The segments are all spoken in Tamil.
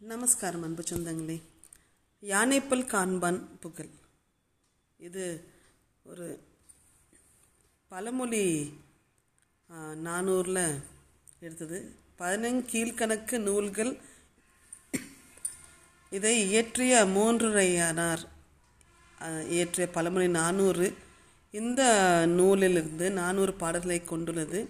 நமஸ்காரம் அன்பு சொந்தங்களே. யானைப்பல் காண்பான் புகழ். இது ஒரு பழமொழி நானூறில் எடுத்தது. பதினஞ்சு நூல்கள் இதை இயற்றிய மூன்றுரையானார் இயற்றிய பழமொழி நானூறு. இந்த நூலிலிருந்து நானூறு பாடல்களை கொண்டுள்ளது.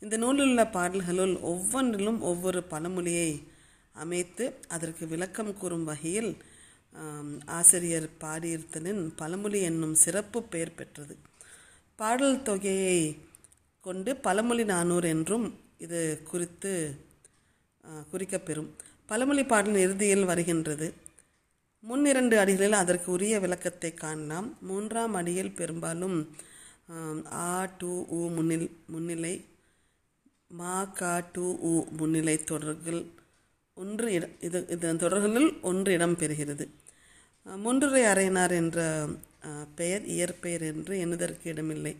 இந்த நூலில் உள்ள பாடல்களுள் ஒவ்வொன்றிலும் ஒவ்வொரு பழமொழியை அமைத்து அதற்கு விளக்கம் கூறும் வகையில் ஆசிரியர் பாடியிருத்தலின் பழமொழி என்னும் சிறப்பு பெயர் பெற்றது. பாடல் தொகையை கொண்டு பழமொழி நானூறு என்றும் இது குறித்து குறிக்கப்பெறும் பழமொழி பாடலின் இறுதியில் வருகின்றது. முன் இரண்டு அடிகளில் அதற்கு உரிய விளக்கத்தை காணலாம். மூன்றாம் அடியில் பெரும்பாலும் ஆ டு உ முன்னில் முன்னிலை மா கா டு உ முன்னிலை தொடர்கள் ஒன்று இட இது இதன் தொடர்களில் ஒன்று இடம் பெறுகிறது. முன்றுரை அறையினார் என்ற பெயர் இயற்பெயர் என்று எண்ணுதற்கு இடமில்லை.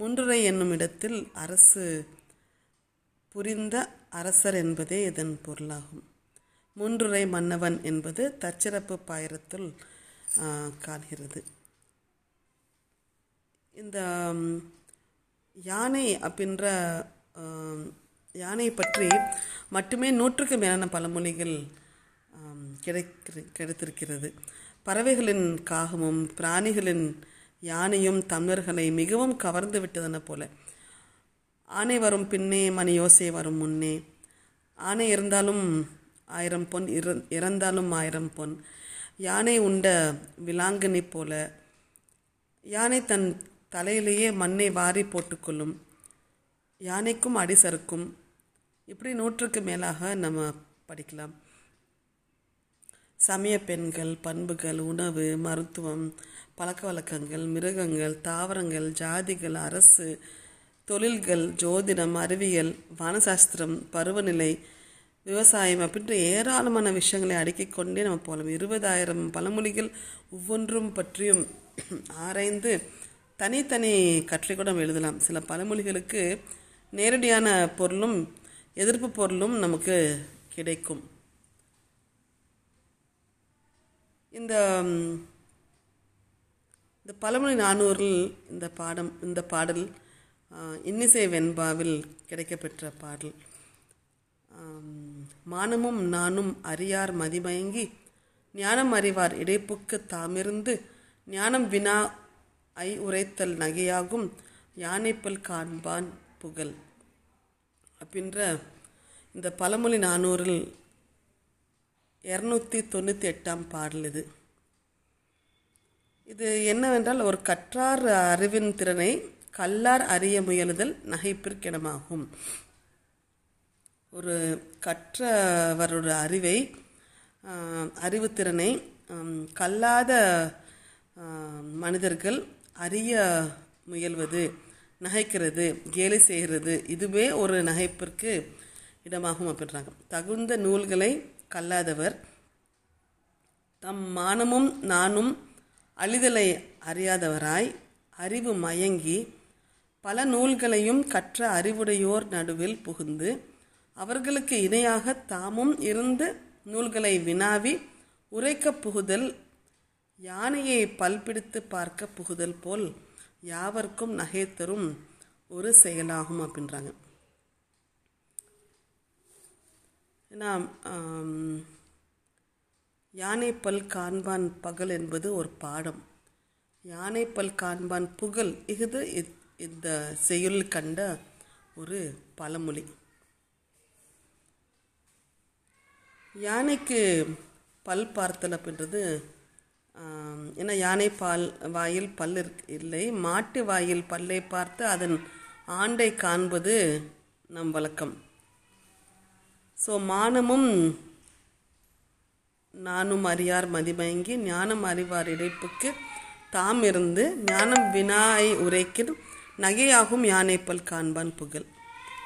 முன்றுரை என்னும் இடத்தில் அரசு புரிந்த அரசர் என்பதே இதன் பொருளாகும். முன்றுரை மன்னவன் என்பது தச்சிறப்பு பாயிரத்தில் காண்கிறது. இந்த யானை அப்படின்ற யானையை பற்றி மட்டுமே நூற்றுக்கு மேலான பழமொழிகள் கிடைக்கிற கிடைத்திருக்கிறது. பறவைகளின் காகமும் பிராணிகளின் யானையும் தமிழர்களை மிகவும் கவர்ந்து விட்டதென போல. ஆனை வரும் பின்னே மணி யோசை வரும் முன்னே. ஆனை இருந்தாலும் ஆயிரம் பொன் இற- இறந்தாலும் ஆயிரம் பொன். யானை உண்ட விலாங்கனி போல. யானை தன் தலையிலேயே மண்ணை வாரி போட்டுக்கொள்ளும் யானைக்கும் அடி சறுக்கும். இப்படி நூற்றுக்கு மேலாக நம்ம படிக்கலாம். சமய பெண்கள் பண்புகள் உணவு மருத்துவம் பழக்க வழக்கங்கள் மிருகங்கள் தாவரங்கள் ஜாதிகள் அரசு தொழில்கள் ஜோதிடம் அறிவியல் வானசாஸ்திரம் பருவநிலை விவசாயம் அப்படின்ற ஏராளமான விஷயங்களை அடுக்கிக் கொண்டே நம்ம போகலாம். இருபதாயிரம் பழமொழிகள் ஒவ்வொன்றும் பற்றியும் ஆராய்ந்து தனித்தனி கற்றை கூட எழுதலாம். சில பழமொழிகளுக்கு நேரடியான பொருளும் எதிர்ப்பு பொருளும் நமக்கு கிடைக்கும். இந்த இந்த பழமொழி நானூறில் இந்த பாடம் இந்த பாடல் இன்னிசை வெண்பாவில் கிடைக்கப்பெற்ற பாடல். மானமும் நானும் அறியார் மதிமயங்கி ஞானம் அறிவார் இடைப்புக்கு தாமிருந்து ஞானம் வினா ஐ உரைத்தல் நகையாகும் யானைப்பல் காண்பான் புகழ். அப்படின்ற இந்த பழமொழி நானூறில் இரநூத்தி தொண்ணூற்றி எட்டாம் பாடல் இது. இது என்னவென்றால் ஒரு கற்றார் அறிவின் திறனை கல்லார் அறிய முயலுதல் நகைப்பிற்கிடமாகும் ஒரு கற்றவரோட அறிவை அறிவுத்திறனை கல்லாத மனிதர்கள் அறிய முயல்வது. நகைக்கிறது கேலி செய்கிறது இதுவே ஒரு நகைப்பிற்கு இடமாகும் அப்படின்றாங்க. தகுந்த நூல்களை கல்லாதவர் தம் மானமும் நானும் அழிதலை அறியாதவராய் அறிவு மயங்கி பல நூல்களையும் கற்ற அறிவுடையோர் நடுவில் புகுந்து அவர்களுக்கு இணையாக தாமும் இருந்து நூல்களை வினாவி உரைக்கப் புகுதல் யானையை பல்பிடித்து பார்க்க புகுதல் போல் யாவர்க்கும் நகை தரும் ஒரு செயலாகும் அப்படின்றாங்க. ஏன்னா யானைப்பல் காண்பான் பகல் என்பது ஒரு பாடம். யானைப்பல் காண்பான் புகழ் இது இத்- இந்த செயல் கண்ட ஒரு பழமொழி. யானைக்கு பல் பார்த்தல் அப்படின்றது ஏன்னா யானை பால் வாயில் பல் இல்லை மாட்டு வாயில் பல்லை பார்த்து அதன் ஆண்டை காண்பது நம் வழக்கம். ஸோ மானமும் நானும் அறியார் மதிமயங்கி ஞானம் அறிவார் இடைப்புக்கு தாம் இருந்து ஞானம் வினாய் உரைக்கிற நகையாகும் யானைப்பல் காண்பான் புகழ்.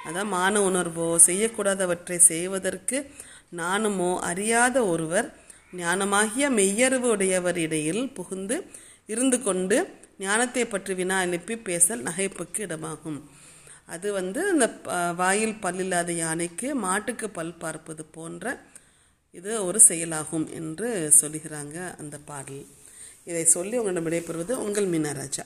அதான் மான உணர்வோ செய்யக்கூடாதவற்றை செய்வதற்கு நானுமோ அறியாத ஒருவர் ஞானமாகிய மெய்யறிவு உடையவர் இடையில் புகுந்து இருந்து கொண்டு ஞானத்தை பற்றி வினா எழுப்பி பேசல் நகைப்புக்கு இடமாகும். அது வந்து இந்த வாயில் வாயில் பல்லில்லாத யானைக்கு மாட்டுக்கு பல் பார்ப்பது போன்ற இது ஒரு செயலாகும் என்று சொல்லுகிறாங்க அந்த பாடல். இதை சொல்லி உங்களிடம் விடைபெறுவது உங்கள் மீனராஜா.